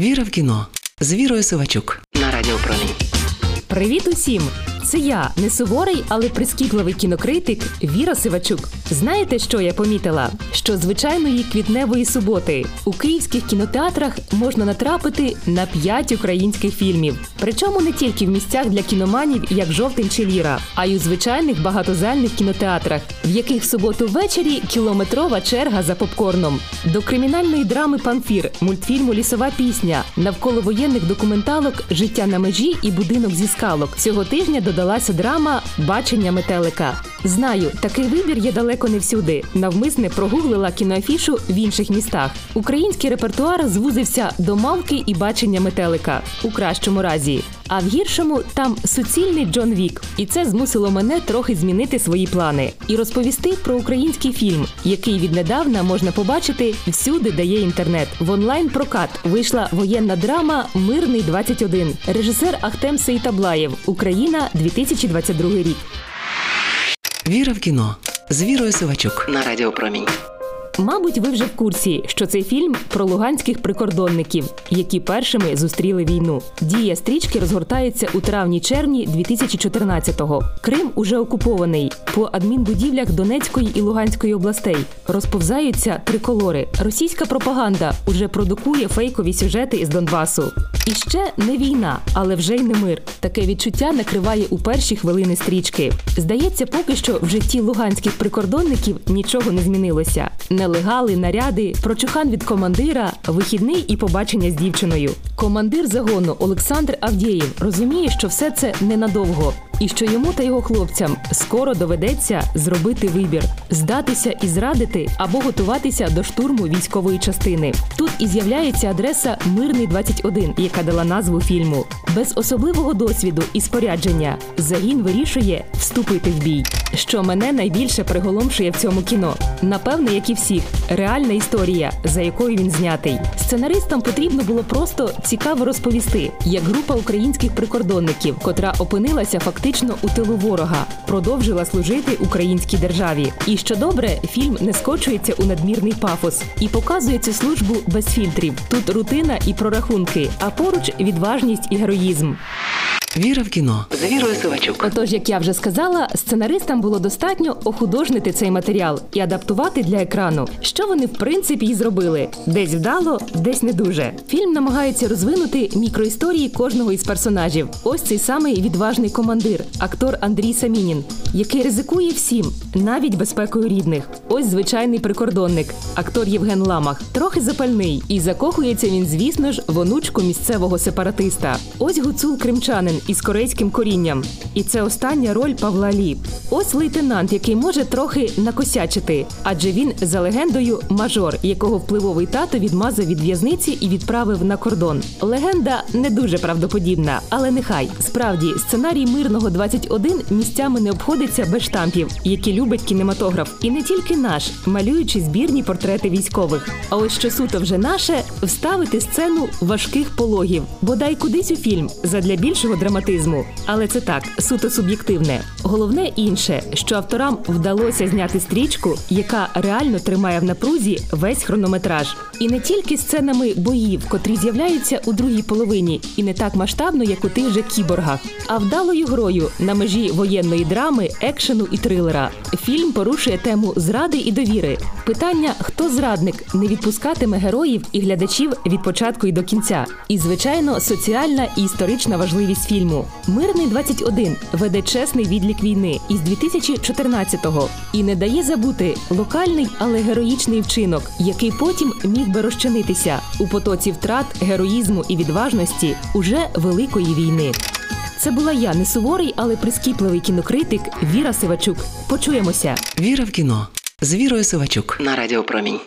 Віра в кіно з Вірою Сивачук на Радіо Промінь. Привіт усім! Це я, не суворий, але прискіпливий кінокритик Віра Сивачук. Знаєте, що я помітила? Що звичайної квітневої суботи у київських кінотеатрах можна натрапити на п'ять українських фільмів. Причому не тільки в місцях для кіноманів, як жовтень чи ліра, а й у звичайних багатозальних кінотеатрах, в яких в суботу ввечері кілометрова черга за попкорном. До кримінальної драми Памфір, мультфільму Лісова пісня, навколо воєнних документалок Життя на межі і будинок зі скалок. Цього тижня додалася драма Бачення метелика. Знаю, такий вибір є далеко не всюди. Навмисне прогуглила кіноафішу в інших містах. Український репертуар звузився до мавки і бачення метелика у кращому разі. А в гіршому там суцільний Джон Вік, і це змусило мене трохи змінити свої плани і розповісти про український фільм, який віднедавна можна побачити всюди, де є інтернет. В онлайн прокат вийшла воєнна драма Мирний 21 Режисер Ахтем Сейтаблаєв. Україна 2022 рік. Віра в кіно з Вірою Сивачук на Радіо Промінь. Мабуть, ви вже в курсі, що цей фільм про луганських прикордонників, які першими зустріли війну. Дія стрічки розгортається у травні-червні 2014-го. Крим уже окупований. По адмінбудівлях Донецької і Луганської областей розповзаються триколори. Російська пропаганда уже продукує фейкові сюжети із Донбасу. І ще не війна, але вже й не мир. Таке відчуття накриває у перші хвилини стрічки. Здається, поки що в житті луганських прикордонників нічого не змінилося. Нелегали, наряди, прочухан від командира, вихідний і побачення з дівчиною. Командир загону Олександр Авдєєв розуміє, що все це ненадовго, і що йому та його хлопцям скоро доведеться зробити вибір, здатися і зрадити або готуватися до штурму військової частини. Тут і з'являється адреса Мирний 21 яка дала назву фільму. Без особливого досвіду і спорядження загін вирішує вступити в бій. Що мене найбільше приголомшує в цьому кіно. Напевне, як і всіх, реальна історія, за якою він знятий. Сценаристам потрібно було просто цікаво розповісти, як група українських прикордонників, котра опинилася фактично у тилу ворога, продовжила служити українській державі. І що добре, фільм не скочується у надмірний пафос і показує цю службу без фільтрів. Тут рутина і прорахунки, а поруч відважність і героїзм. Віра в кіно з Вірою Сивачук. Отож, як я вже сказала, сценаристам було достатньо охудожнити цей матеріал і адаптувати для екрану, що вони в принципі і зробили. Десь вдало, десь не дуже. Фільм намагається розвинути мікроісторії кожного із персонажів. Ось цей самий відважний командир, актор Андрій Самінін, який ризикує всім, навіть безпекою рідних. Ось звичайний прикордонник, актор Євген Ламах, трохи запальний, і закохується він, звісно ж, в онучку місцевого сепаратиста. Ось гуцул кримчанин із корейським корінням. І це остання роль Павла Лі. Ось лейтенант, який може трохи накосячити, адже він за легендою мажор, якого впливовий тато відмазав від в'язниці і відправив на кордон. Легенда не дуже правдоподібна, але нехай справді сценарій мирного 21 місцями не обходиться без штампів, які любить кінематограф, і не тільки наш, малюючи збірні портрети військових. А ось що суто вже наше вставити сцену важких пологів, бодай кудись у фільм задля більшого драматизму. Але це так, суто суб'єктивне. Головне інше, що авторам вдалося зняти стрічку, яка реально тримає в напрузі весь хронометраж, і не тільки сценами боїв, котрі з'являються у другій половині, і не так масштабно, як у тих же кіборгах, а вдалою грою на межі воєнної драми, екшену і трилера. Фільм порушує тему зради і довіри. Питання, хто зрадник, не відпускатиме героїв і глядачів від початку і до кінця. І, звичайно, соціальна і історична важливість фільму. Мирний 21 веде чесний відлік війни із 2014-го і не дає забути локальний, але героїчний вчинок, який потім міг би розчинитися у потоці втрат, героїзму і відважності уже великої війни. Це була я не суворий, але прискіпливий кінокритик Віра Сивачук. Почуємося. Віра в кіно з Вірою Сивачук на Радіо Промінь.